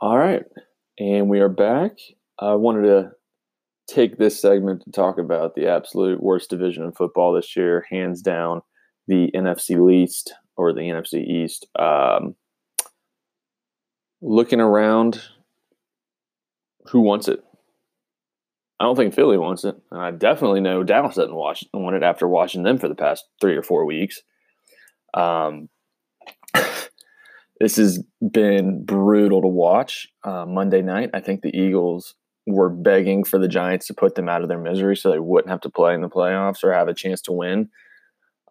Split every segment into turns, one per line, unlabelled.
All right. And we are back. I wanted to take this segment to talk about the absolute worst division in football this year, hands down, the NFC least or the NFC East. Um, looking around, who wants it? I don't think Philly wants it. And I definitely know Dallas doesn't watch, want it after watching them for the past three or four weeks. Um, this has been brutal to watch. Uh, Monday night, I think the Eagles were begging for the Giants to put them out of their misery so they wouldn't have to play in the playoffs or have a chance to win.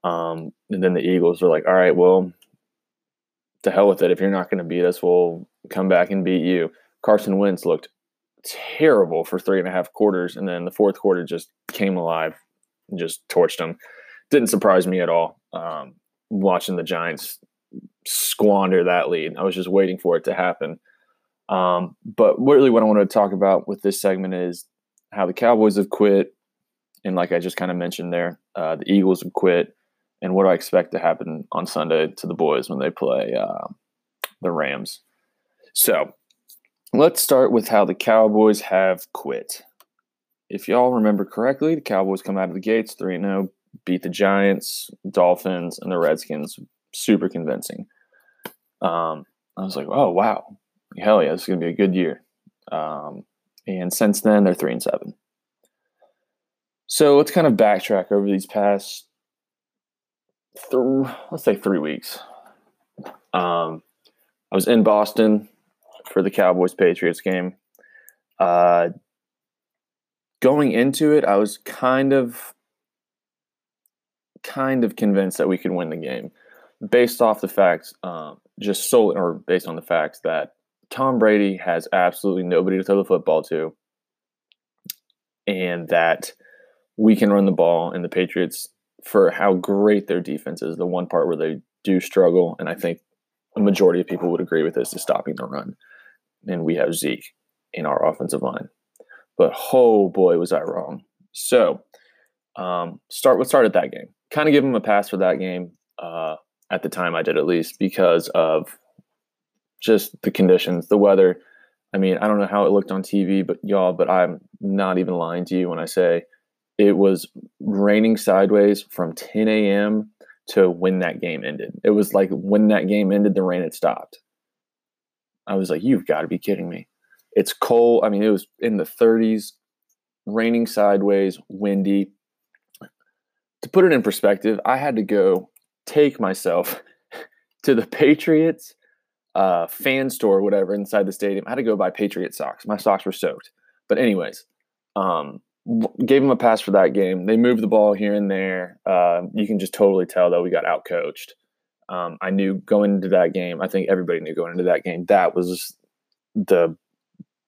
Um, and then the Eagles were like, all right, well, to hell with it. If you're not going to beat us, we'll come back and beat you. Carson Wentz looked terrible for three and a half quarters. And then the fourth quarter just came alive and just torched them. Didn't surprise me at all. Um, watching the Giants squander that lead. I was just waiting for it to happen. Um, but really, what I want to talk about with this segment is how the Cowboys have quit, and like I just kind of mentioned there, uh, the Eagles have quit, and what do I expect to happen on Sunday to the boys when they play uh, the Rams. So let's start with how the Cowboys have quit. If y'all remember correctly, the Cowboys come out of the gates 3 0, beat the Giants, Dolphins, and the Redskins super convincing. Um, I was like, oh, wow hell yeah, this is to be a good year. Um, and since then, they're three and seven. So let's kind of backtrack over these past, th- let's say three weeks. Um, I was in Boston for the Cowboys Patriots game. Uh, going into it, I was kind of, kind of convinced that we could win the game, based off the facts, um, just solely or based on the facts that Tom Brady has absolutely nobody to throw the football to, and that we can run the ball, and the Patriots, for how great their defense is, the one part where they do struggle, and I think a majority of people would agree with this, is stopping the run. And we have Zeke in our offensive line. But oh boy, was I wrong. So, um, start let's start at that game. Kind of give him a pass for that game. Uh, at the time, I did at least because of just the conditions, the weather. I mean, I don't know how it looked on TV, but y'all, but I'm not even lying to you when I say it was raining sideways from 10 a.m. to when that game ended. It was like when that game ended, the rain had stopped. I was like, you've got to be kidding me. It's cold. I mean, it was in the 30s, raining sideways, windy. To put it in perspective, I had to go take myself to the Patriots uh, fan store or whatever inside the stadium. I had to go buy Patriot socks. My socks were soaked. But anyways, um, gave them a pass for that game. They moved the ball here and there. Uh, you can just totally tell that we got outcoached. Um, I knew going into that game. I think everybody knew going into that game. That was the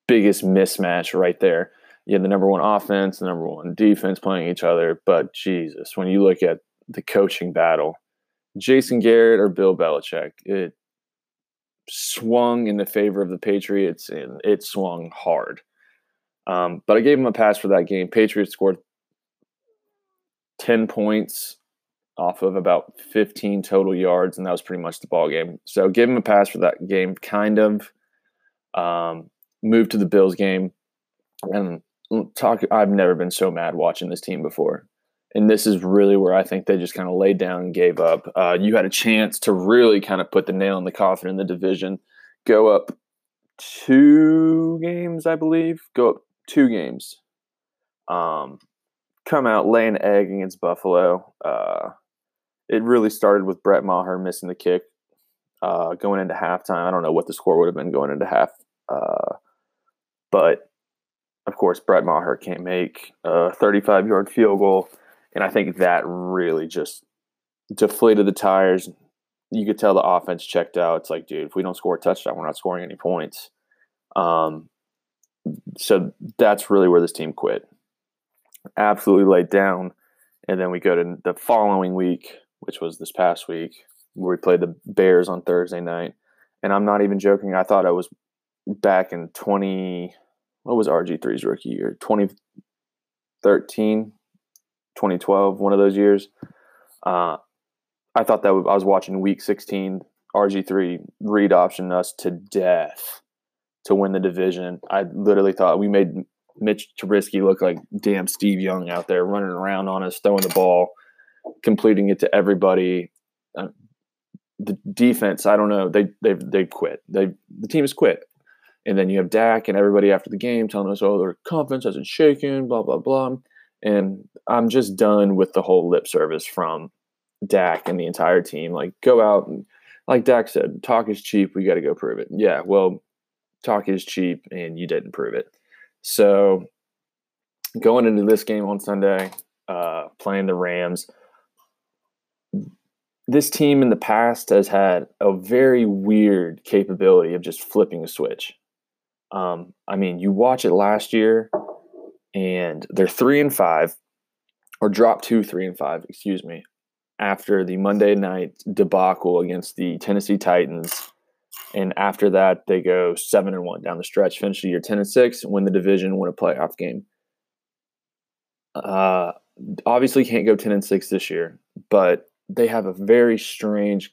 biggest mismatch right there. You had the number one offense, the number one defense playing each other. But Jesus, when you look at the coaching battle, Jason Garrett or Bill Belichick, it swung in the favor of the Patriots, and it swung hard. Um, but I gave him a pass for that game. Patriots scored 10 points off of about 15 total yards, and that was pretty much the ball game. So give him a pass for that game, kind of. Um, moved to the Bills game, and talk. I've never been so mad watching this team before and this is really where I think they just kind of laid down and gave up. Uh, you had a chance to really kind of put the nail in the coffin in the division, go up two games, I believe, go up two games, um, come out lay an egg against Buffalo. Uh, it really started with Brett Maher missing the kick uh, going into halftime. I don't know what the score would have been going into half, uh, but of course, Brett Maher can't make a 35 yard field goal and I think that really just deflated the tires. You could tell the offense checked out. It's like, dude, if we don't score a touchdown, we're not scoring any points. Um, so that's really where this team quit. Absolutely laid down. And then we go to the following week, which was this past week, where we played the Bears on Thursday night. And I'm not even joking. I thought I was back in 20, what was RG3's rookie year? 2013, 2012, one of those years. Uh, I thought that I was watching Week 16, RG3 read option us to death to win the division. I literally thought we made Mitch Trubisky look like damn Steve Young out there running around on us, throwing the ball, completing it to everybody. Uh, the defense, I don't know, they they they quit. They the team has quit. And then you have Dak and everybody after the game telling us, "Oh, their confidence hasn't shaken," blah blah blah. And I'm just done with the whole lip service from Dak and the entire team. Like, go out and, like Dak said, talk is cheap. We got to go prove it. Yeah, well, talk is cheap, and you didn't prove it. So, going into this game on Sunday, uh, playing the Rams, this team in the past has had a very weird capability of just flipping a switch. Um, I mean, you watch it last year, and they're three and five, or drop two, three and five, excuse me, after the Monday night debacle against the Tennessee Titans. And after that, they go seven and one down the stretch, finish the year ten and six, win the division, win a playoff game. Uh, obviously can't go ten and six this year, but they have a very strange,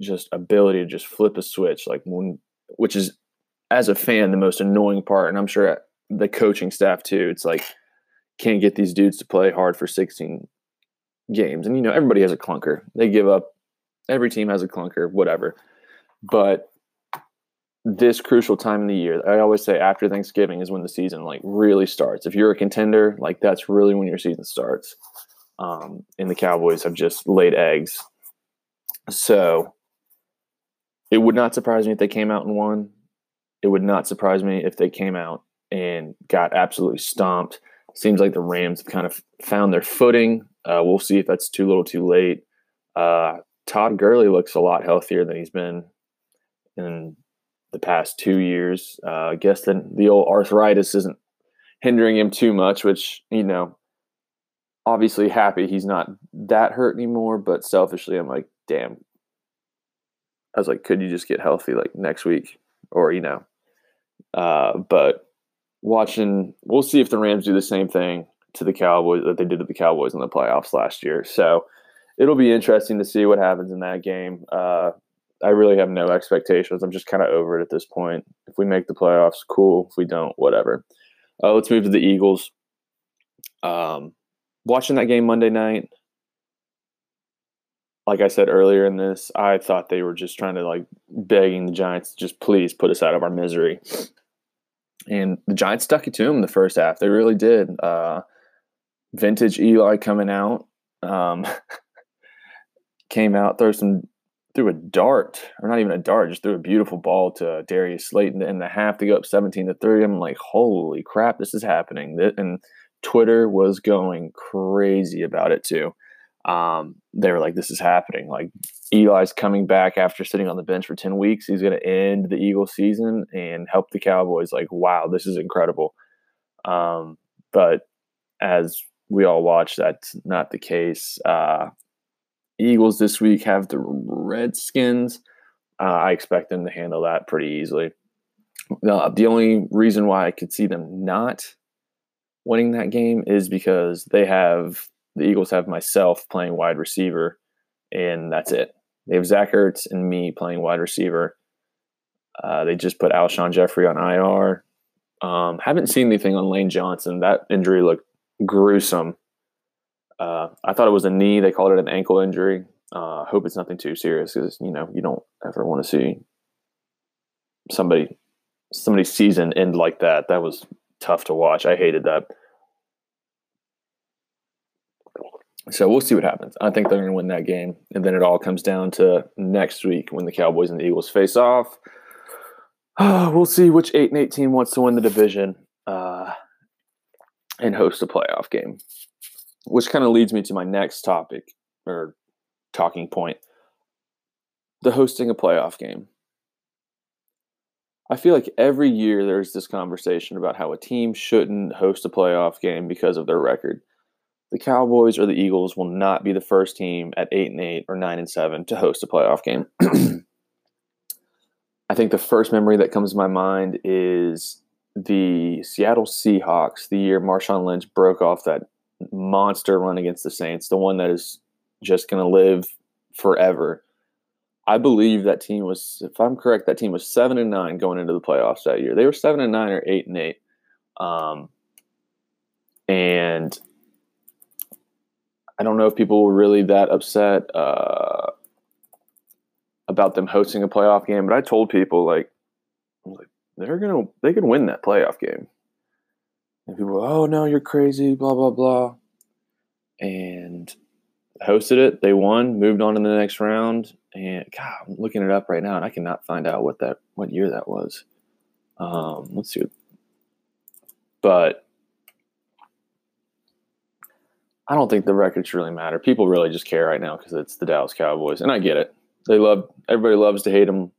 just ability to just flip a switch, like when, which is as a fan the most annoying part. And I'm sure the coaching staff too. It's like can't get these dudes to play hard for 16 games. And you know, everybody has a clunker. They give up. Every team has a clunker, whatever. But this crucial time in the year, I always say after Thanksgiving is when the season like really starts. If you're a contender, like that's really when your season starts. Um, and the Cowboys have just laid eggs. So it would not surprise me if they came out and won. It would not surprise me if they came out and got absolutely stomped. Seems like the Rams have kind of found their footing. Uh, we'll see if that's too little too late. Uh, Todd Gurley looks a lot healthier than he's been in the past two years. Uh, I guess then the old arthritis isn't hindering him too much, which, you know, obviously happy he's not that hurt anymore. But selfishly, I'm like, damn. I was like, could you just get healthy like next week? Or, you know, uh, but watching, we'll see if the Rams do the same thing to the Cowboys that they did to the Cowboys in the playoffs last year. So it'll be interesting to see what happens in that game. Uh, I really have no expectations. I'm just kind of over it at this point. If we make the playoffs, cool. If we don't, whatever. Uh, let's move to the Eagles. Um, watching that game Monday night, like I said earlier in this, I thought they were just trying to like begging the Giants, just please put us out of our misery. And the Giants stuck it to them the first half. They really did. Uh, vintage Eli coming out. Um, came out, threw some threw a dart, or not even a dart, just threw a beautiful ball to Darius Slayton in the half to go up 17 to 3. I'm like, holy crap, this is happening. And Twitter was going crazy about it too. Um, they were like, this is happening. Like, Eli's coming back after sitting on the bench for 10 weeks. He's going to end the Eagles season and help the Cowboys. Like, wow, this is incredible. Um, but as we all watch, that's not the case. Uh, Eagles this week have the Redskins. Uh, I expect them to handle that pretty easily. Uh, the only reason why I could see them not winning that game is because they have the Eagles have myself playing wide receiver, and that's it. They have Zach Ertz and me playing wide receiver. Uh, they just put Alshon Jeffery on IR. Um, haven't seen anything on Lane Johnson. That injury looked gruesome. Uh, I thought it was a knee. They called it an ankle injury. Uh, hope it's nothing too serious because you know you don't ever want to see somebody somebody's season end like that. That was tough to watch. I hated that. So we'll see what happens. I think they're going to win that game, and then it all comes down to next week when the Cowboys and the Eagles face off. we'll see which eight and eight team wants to win the division uh, and host a playoff game which kind of leads me to my next topic or talking point the hosting a playoff game. I feel like every year there's this conversation about how a team shouldn't host a playoff game because of their record. The Cowboys or the Eagles will not be the first team at 8 and 8 or 9 and 7 to host a playoff game. I think the first memory that comes to my mind is the Seattle Seahawks, the year Marshawn Lynch broke off that monster run against the Saints, the one that is just going to live forever. I believe that team was, if I'm correct, that team was seven and nine going into the playoffs that year. They were seven and nine or eight and eight, um, and I don't know if people were really that upset uh, about them hosting a playoff game, but I told people like, like they're gonna they can win that playoff game. And people, oh no, you're crazy, blah blah blah, and hosted it. They won, moved on to the next round, and God, I'm looking it up right now, and I cannot find out what that what year that was. Um, let's see, but I don't think the records really matter. People really just care right now because it's the Dallas Cowboys, and I get it. They love everybody loves to hate them,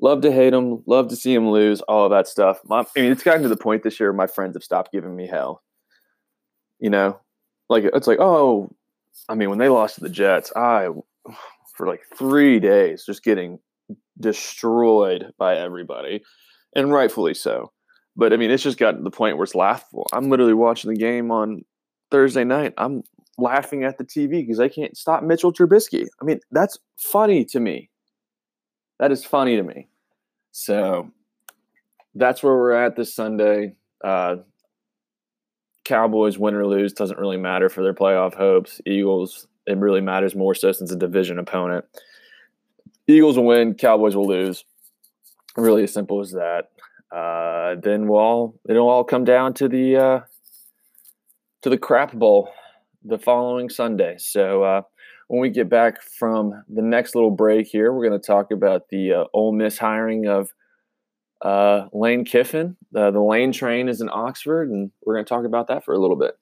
love to hate them, love to see them lose, all of that stuff. My, I mean, it's gotten to the point this year. My friends have stopped giving me hell. You know, like it's like, oh, I mean, when they lost to the Jets, I for like three days just getting destroyed by everybody, and rightfully so. But I mean, it's just gotten to the point where it's laughable. I'm literally watching the game on Thursday night. I'm laughing at the TV because I can't stop Mitchell Trubisky. I mean, that's funny to me. That is funny to me. So that's where we're at this Sunday. Uh, Cowboys win or lose doesn't really matter for their playoff hopes. Eagles, it really matters more so since a division opponent. Eagles will win, Cowboys will lose. Really as simple as that. Uh, then we'll all it'll all come down to the uh, to the crap bowl the following Sunday. So uh, when we get back from the next little break here, we're going to talk about the uh, Ole Miss hiring of uh, Lane Kiffin. the Lane train is in Oxford, and we're going to talk about that for a little bit.